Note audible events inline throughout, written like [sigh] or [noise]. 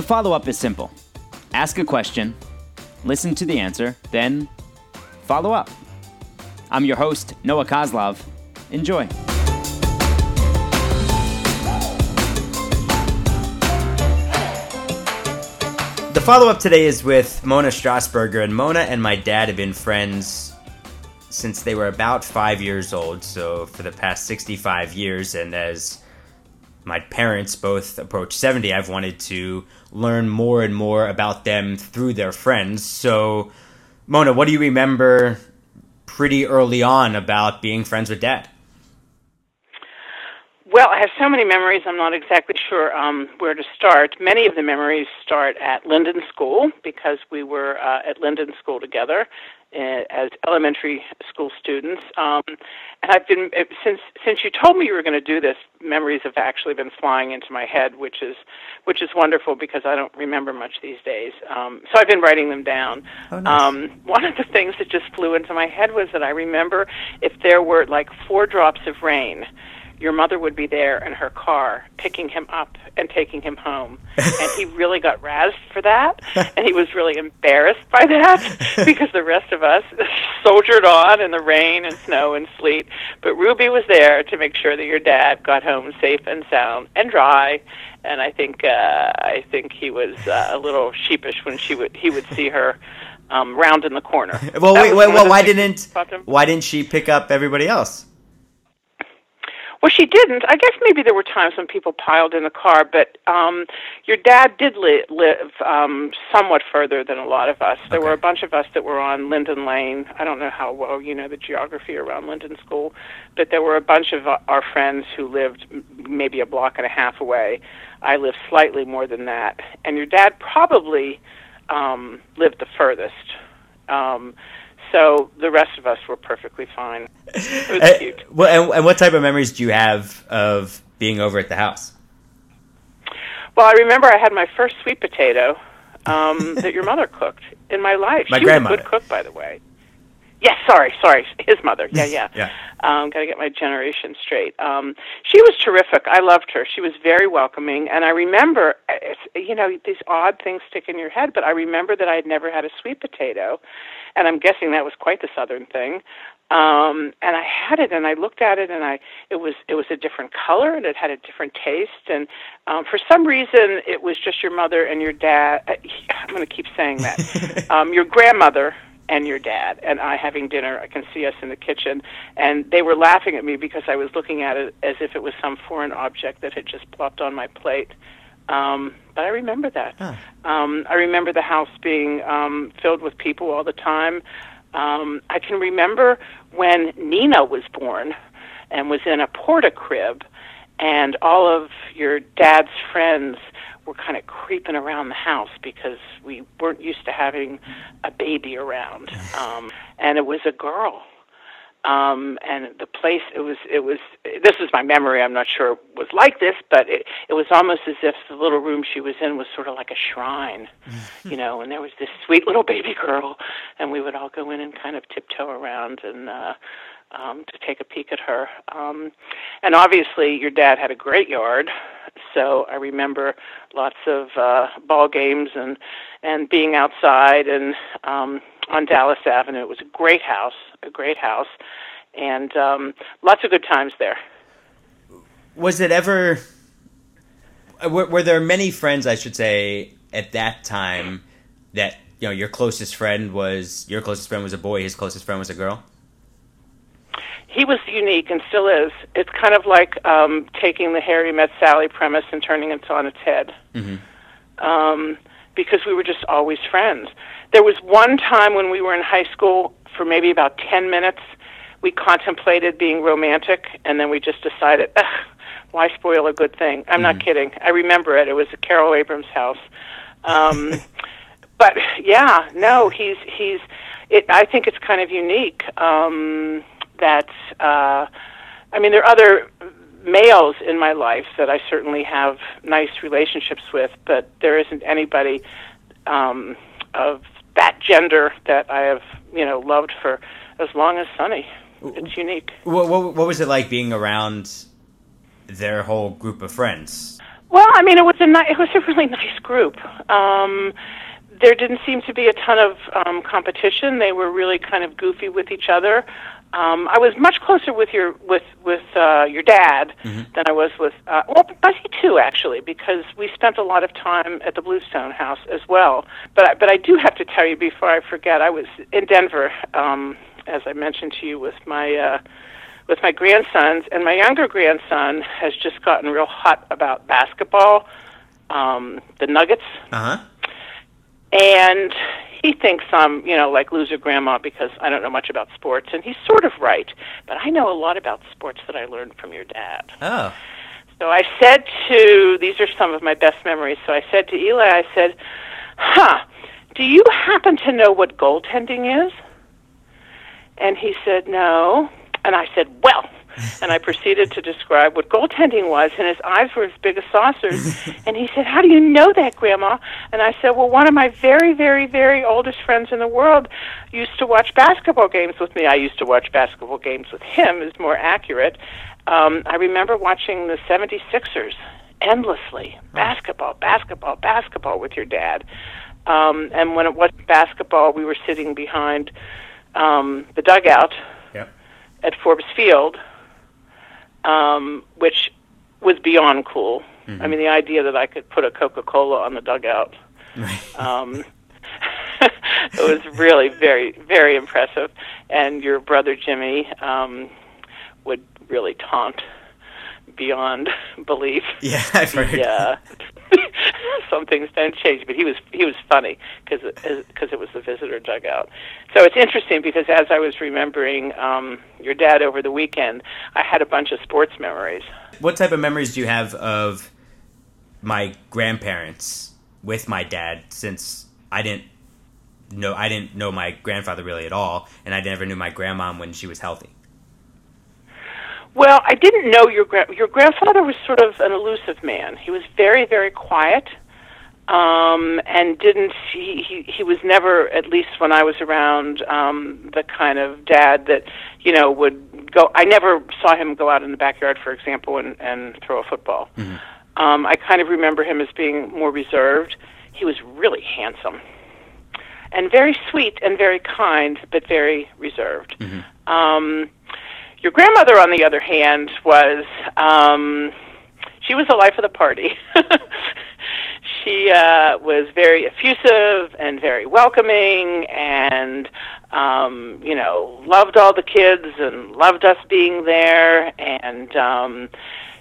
The follow up is simple ask a question, listen to the answer, then follow up. I'm your host, Noah Coslov. Enjoy. The follow up today is with Mona Strasberger, and Mona and my dad have been friends since they were about five years old, so for the past 65 years. And as my parents both approach 70, I've wanted to learn more and more about them through their friends. So, Mona, what do you remember pretty early on about being friends with dad? Well, I have so many memories, I'm not exactly sure um, where to start. Many of the memories start at Linden School because we were uh, at Linden School together as elementary school students. Um, and I've been uh, since since you told me you were going to do this. Memories have actually been flying into my head, which is which is wonderful because I don't remember much these days. Um, so I've been writing them down. Oh, nice. um, one of the things that just flew into my head was that I remember if there were like four drops of rain your mother would be there in her car picking him up and taking him home. and he really got razzed for that. [laughs] And he was really embarrassed by that [laughs] because the rest of us soldiered on in the rain and snow and sleet. But Ruby was there to make sure that your dad got home safe and sound and dry. And I think uh, I think he was uh, a little sheepish when she would he would see her um, round in the corner. well, That wait, wait, well, why didn't why didn't she pick up everybody else? Well, she didn't. I guess maybe there were times when people piled in the car, but um, your dad did li- live um, somewhat further than a lot of us. There were a bunch of us that were on Linden Lane. I don't know how well you know the geography around Linden School, but there were a bunch of uh, our friends who lived m- maybe a block and a half away. I lived slightly more than that, and your dad probably um, lived the furthest. Um, so the rest of us were perfectly fine. It was Uh, cute. well, and, and what type of memories do you have of being over at the house? Well, I remember I had my first sweet potato um, [laughs] that your mother cooked in my life. My she grandmother. was a good cook, by the way. Yes, sorry, sorry, his mother. Yeah, [laughs] yeah. Yeah. Um, Got to get my generation straight. Um, she was terrific. I loved her. She was very welcoming, and I remember, it's, you know, these odd things stick in your head. But I remember that I had never had a sweet potato, and I'm guessing that was quite the southern thing. Um, and I had it, and I looked at it, and I it was it was a different color, and it had a different taste, and um, for some reason, it was just your mother and your dad. Uh, [laughs] I'm going to keep saying that. [laughs] um, your grandmother and your dad and I having dinner. I can see us in the kitchen, and they were laughing at me because I was looking at it as if it was some foreign object that had just plopped on my plate. Um, but I remember that. Huh. Um, I remember the house being um, filled with people all the time. Um, I can remember when Nina was born and was in a porta crib, and all of your dad's friends were kind of creeping around the house because we weren't used to having a baby around. Um, and it was a girl. Um, and the place it was it was this is my memory I'm not sure it was like this but it it was almost as if the little room she was in was sort of like a shrine [laughs] you know and there was this sweet little baby girl and we would all go in and kind of tiptoe around and uh um, to take a peek at her. Um, and obviously, your dad had a great yard, so I remember lots of uh, ball games and and being outside and um, on Dallas Avenue. It was a great house, a great house, and um, lots of good times there. Was it ever? Were, were there many friends, I should say, at that time that you know your closest friend was your closest friend was a boy, his closest friend was a girl? He was unique and still is. It's kind of like um, taking the Harry Met Sally premise and turning it on its head. Um, because we were just always friends. There was one time when we were in high school for maybe about 10 minutes, we contemplated being romantic, and then we just decided, Ugh, why spoil a good thing? I'm not kidding. I remember it. It was at Carol Abrams' house. Um, [laughs] but yeah, no, he's he's. It, I think it's kind of unique um, that. Uh, I mean, there are other males in my life that I certainly have nice relationships with, but there isn't anybody um, of that gender that I have, you know, loved for as long as Sonny. It's unique. What, what, what was it like being around their whole group of friends? Well, I mean, it was a ni- it was a really nice group. Um, there didn't seem to be a ton of um, competition. They were really kind of goofy with each other. Um, I was much closer with your with with uh, your dad Mm-hmm. than I was with uh, well, Buzzy too, actually, because we spent a lot of time at the Bluestone House as well. But I, but I do have to tell you before I forget, I was in Denver, um, as I mentioned to you, with my uh, with my grandsons, and my younger grandson has just gotten real hot about basketball, um, the Nuggets, Uh huh. and he thinks I'm, you know, like loser grandma because I don't know much about sports, and he's sort of right. But I know a lot about sports that I learned from your dad. Oh. So I said to, these are some of my best memories. So I said to Eli, I said, huh, do you happen to know what goaltending is? And he said, no. And I said, well. [laughs] And I proceeded to describe what goaltending was, and his eyes were as big as saucers. [laughs] and he said, How do you know that, Grandma? And I said, Well, one of my very, very, very oldest friends in the world used to watch basketball games with me. I used to watch basketball games with him, is more accurate. Um, I remember watching the 76ers endlessly basketball, basketball, basketball with your dad. Um, and when it was basketball, we were sitting behind um, the dugout Yep. at Forbes Field, um, which was beyond cool. I mean, the idea that I could put a Coca Cola on the dugout. [laughs] Um, [laughs] it was really very, very impressive. And your brother Jimmy um, would really taunt beyond [laughs] belief. Yeah, [laughs] I've heard. Yeah. [laughs] Some things don't change, but he was he was funny because because it was the visitor dugout. So it's interesting because as I was remembering um, your dad over the weekend, I had a bunch of sports memories. What type of memories do you have of my grandparents with my dad? Since I didn't know, I didn't know my grandfather really at all, and I never knew my grandmom when she was healthy. Well, I didn't know your gra- your grandfather was sort of an elusive man. He was very very quiet, um, and didn't he, he he was never at least when I was around um, the kind of dad that you know would go. I never saw him go out in the backyard, for example, and and throw a football. Um, I kind of remember him as being more reserved. He was really handsome and very sweet and very kind, but very reserved. Um, your grandmother, on the other hand, was um, she was the life of the party. [laughs] she uh, was very effusive and very welcoming, and um, you know loved all the kids and loved us being there, and um,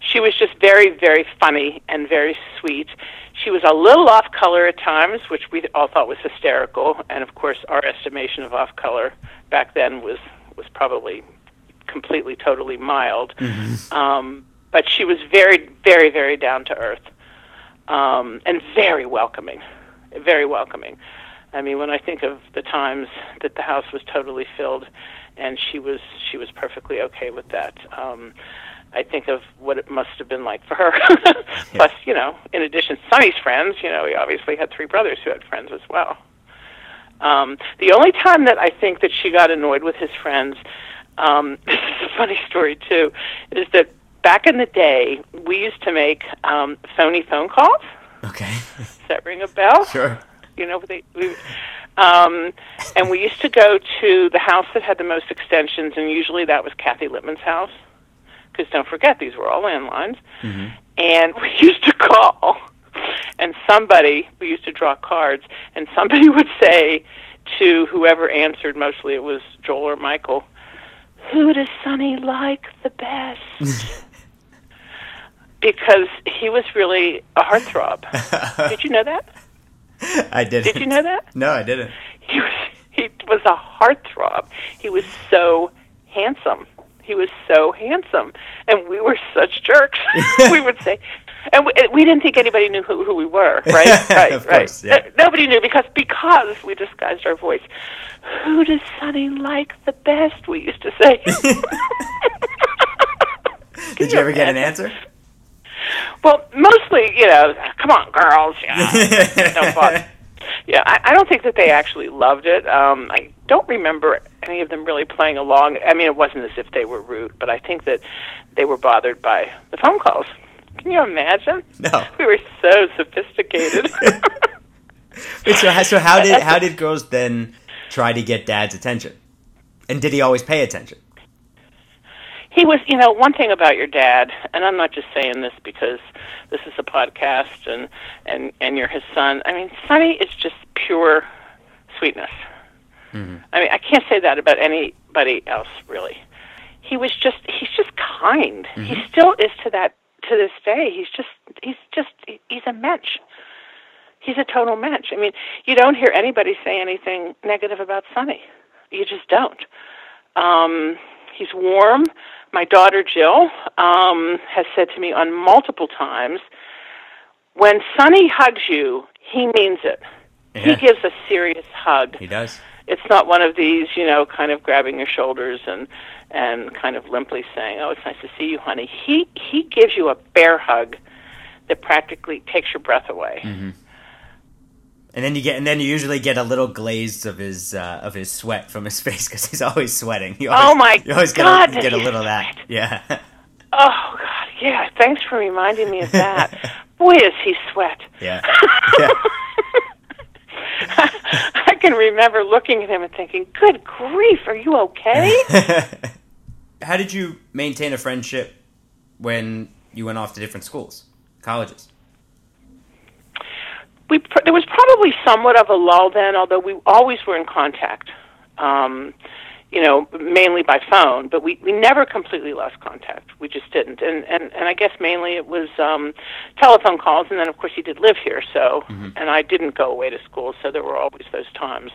she was just very, very funny and very sweet. She was a little off color at times, which we all thought was hysterical, and of course, our estimation of off color back then was was probably completely, totally mild. Um, but she was very, very, very down to earth, um, and very welcoming, very welcoming. I mean, when I think of the times that the house was totally filled, and she was she was perfectly okay with that. Um, I think of what it must have been like for her. [laughs] Plus, you know, in addition, Sonny's friends. You know, he obviously had three brothers who had friends as well. Um, the only time that I think that she got annoyed with his friends, um, [laughs] this is a funny story too, is that back in the day we used to make um, phony phone calls. Okay. Does that ring a bell? sure. You know, they, we, um, and we used to go to the house that had the most extensions, and usually that was Kathy Littman's house. Because don't forget, these were all landlines. And we [laughs] used to call, and somebody, we used to draw cards, and somebody [laughs] would say to whoever answered, mostly it was Joel or Michael, who does Sonny like the best? [laughs] because he was really a heartthrob. [laughs] Did you know that? I didn't. Did you know that? No, I didn't. He was he was a heartthrob. He was so handsome. He was so handsome, and we were such jerks. [laughs] we would say, and we, we didn't think anybody knew who, who we were, right? [laughs] Right, Of right. course, yeah. No- Nobody knew because because we disguised our voice. Who does Sonny like the best? We used to say. [laughs] [laughs] Did you ever get an answer? Well, mostly, you know, come on, girls. Yeah, no fun. Yeah, I, I don't think that they actually loved it. Um, I don't remember any of them really playing along. I mean, it wasn't as if they were rude, but I think that they were bothered by the phone calls. Can you imagine? No. We were so sophisticated. [laughs] Wait, so, so how did how did girls then try to get dad's attention? And did he always pay attention? he was, you know, one thing about your dad, and I'm not just saying this because this is a podcast and and and you're his son. I mean, Sonny is just pure sweetness. Mm-hmm. I mean, I can't say that about anybody else really. He was just he's just kind. He mm-hmm. still is to that to this day. He's just he's just he's a mensch. He's a total mensch. I mean, you don't hear anybody say anything negative about Sonny. You just don't. Um, he's warm. My daughter Jill um, has said to me on multiple times, when Sonny hugs you, he means it. He gives a serious hug. He does. It's not one of these, you know, kind of grabbing your shoulders and and kind of limply saying, "Oh, it's nice to see you, honey." He he gives you a bear hug that practically takes your breath away. And then you get, and then you usually get a little glaze of his uh, of his sweat from his [laughs] face because he's always sweating. You always, Oh, my god. You always get a, get a little of that. Yeah. Oh God, yeah. Thanks for reminding me of that. [laughs] Boy, is he sweat. Yeah. [laughs] Yeah. I can remember looking at him and thinking, "Good grief, are you okay?" How did you maintain a friendship when you went off to different schools, colleges? we pr- there was probably somewhat of a lull then, although we always were in contact. Um, you know, mainly by phone, but we, we never completely lost contact. We just didn't, and and and I guess mainly it was um, telephone calls, and then of course he did live here, so and I didn't go away to school, so there were always those times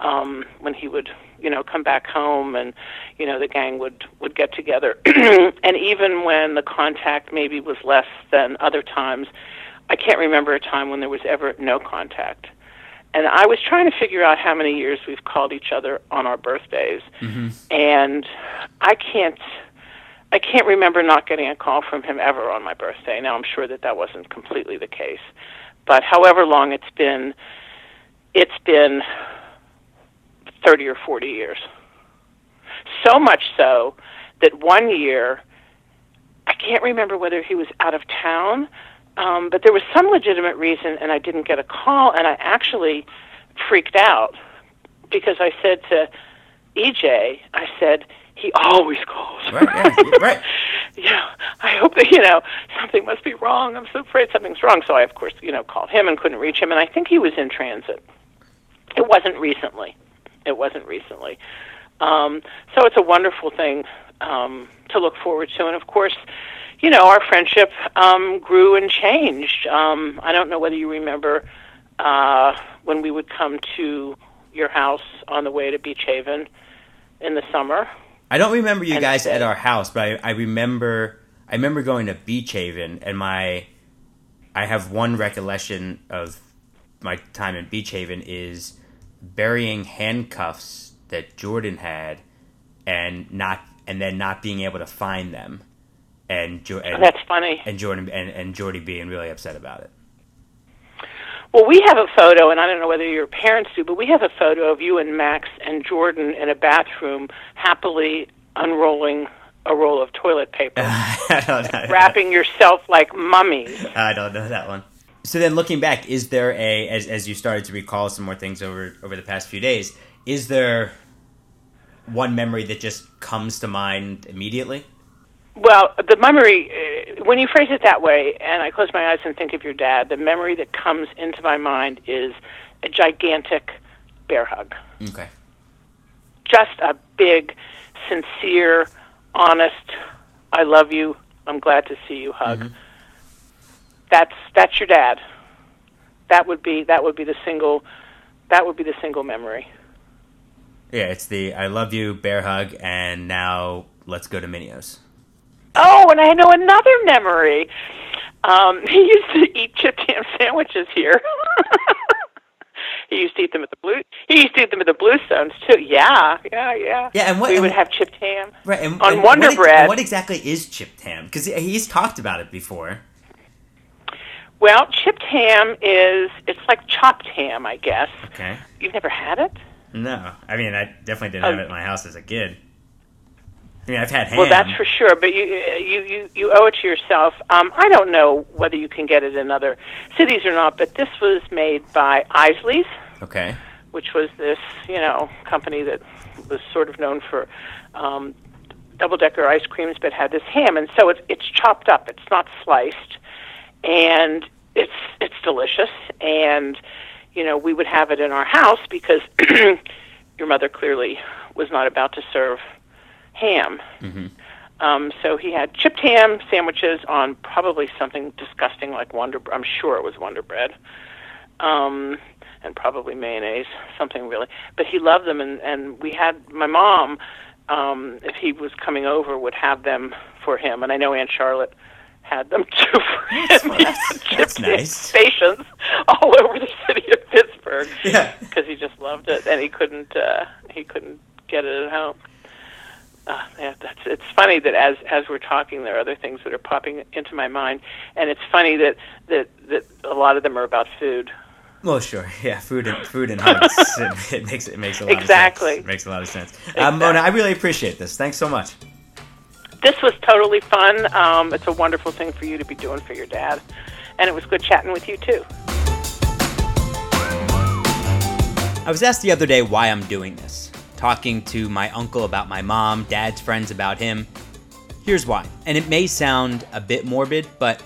um, when he would you know come back home, and you know the gang would would get together, [clears throat] and even when the contact maybe was less than other times, I can't remember a time when there was ever no contact. And I was trying to figure out how many years we've called each other on our birthdays, and I can't. I can't remember not getting a call from him ever on my birthday. Now I'm sure that that wasn't completely the case, but however long it's been, it's been 30 or 40 years. So much so that one year, I can't remember whether he was out of town, um, but there was some legitimate reason, and I didn't get a call, and I actually freaked out because I said to EJ, I said, he always calls. Right, yeah, [laughs] right. know, I hope that, you know, something must be wrong. I'm so afraid something's wrong. So I, of course, you know, called him and couldn't reach him, and I think he was in transit. It wasn't recently. It wasn't recently. Um, so it's a wonderful thing um, to look forward to. And of course, you know, our friendship um, grew and changed. Um, I don't know whether you remember uh, when we would come to your house on the way to Beach Haven in the summer. I don't remember you And guys at our house, but I, I remember I remember going to Beach Haven, and my I have one recollection of my time in Beach Haven is burying handcuffs that Jordan had, and not and then not being able to find them, and jo- and, oh, That's funny. and Jordan and, and Jordy being really upset about it. Well, we have a photo, and I don't know whether your parents do, but we have a photo of you and Max and Jordan in a bathroom happily unrolling a roll of toilet paper, [laughs] I don't know. wrapping yourself like mummies. I don't know that one. So then, looking back, is there a as as you started to recall some more things over over the past few days? Is there one memory that just comes to mind immediately? Well, the memory, uh, when you phrase it that way, and I close my eyes and think of your dad, the memory that comes into my mind is a gigantic bear hug. Okay. Just a big, sincere, honest, I love you, I'm glad to see you hug. That's that's your dad. That would be that would be the single that would be the single memory. Yeah, it's the I love you bear hug, and now let's go to Mineo's. Oh, and I know another memory. Um, [laughs] he used to eat chipped ham sandwiches here. [laughs] he used to eat them at the blue. He used to eat them at the Bluestones too. Yeah, yeah, yeah. Yeah, and what- we and would have chipped ham Right, and, on and Wonder what, Bread. what exactly is chipped ham? Because he's talked about it before. Well, chipped ham is it's like chopped ham, I guess. Okay. You've never had it? No, I mean I definitely didn't Oh. have it in my house as a kid. I mean, I've had ham. Well, that's for sure. But you you you, you owe it to yourself. Um, I don't know whether you can get it in other cities or not, but this was made by Isaly's, okay. which was this you know company that was sort of known for um, double decker ice creams, but had this ham, and so it's it's chopped up. It's not sliced, and it's it's delicious. And you know, we would have it in our house because [clears throat] your mother clearly was not about to serve ham. Um, so he had chipped ham sandwiches on probably something disgusting like Wonder. I'm sure it was Wonder Bread, um, and probably mayonnaise, something really. But he loved them, and and we had my mom, um, if he was coming over, would have them for him, and I know Aunt Charlotte had them [laughs] him. That's- that's- that's nice. stations all over the city of Pittsburgh [laughs] Yeah. because he just loved it, and he couldn't uh, he couldn't get it at home. Uh, yeah, that's it's funny that as as we're talking, there are other things that are popping into my mind, and it's funny that that that a lot of them are about food. Well, sure. Yeah, food and food and hugs. [laughs] it, it makes it makes a lot Exactly. of sense. It makes a lot of sense. Um, Mona, I really appreciate this. Thanks so much. This was totally fun. Um, it's a wonderful thing for you to be doing for your dad, and it was good chatting with you too. I was asked the other day why I'm doing this. Talking to my uncle about my mom, dad's friends about him. Here's why. And it may sound a bit morbid, but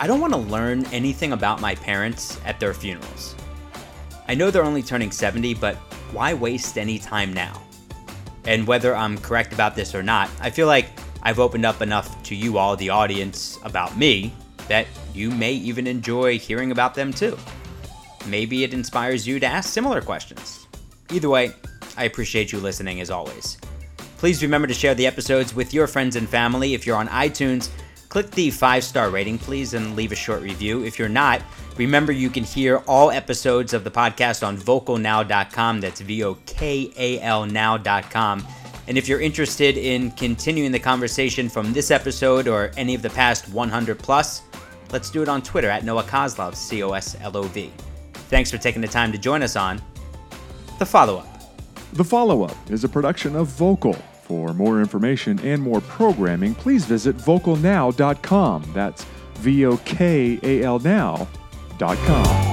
I don't want to learn anything about my parents at their funerals. I know they're only turning 70, but why waste any time now? And whether I'm correct about this or not, I feel like I've opened up enough to you all, the audience, about me, that you may even enjoy hearing about them too. Maybe it inspires you to ask similar questions. Either way, I appreciate you listening as always. Please remember to share the episodes with your friends and family. If you're on iTunes, click the five star rating, please, and leave a short review. If you're not, remember you can hear all episodes of the podcast on vokalnow.com. That's V O K A L now.com. And if you're interested in continuing the conversation from this episode or any of the past 100 plus, let's do it on Twitter at Noah Coslov, C O S L O V. Thanks for taking the time to join us on The Follow Up. The follow up is a production of Vokal. For more information and more programming, please visit vokalnow.com. That's V O K A L now.com.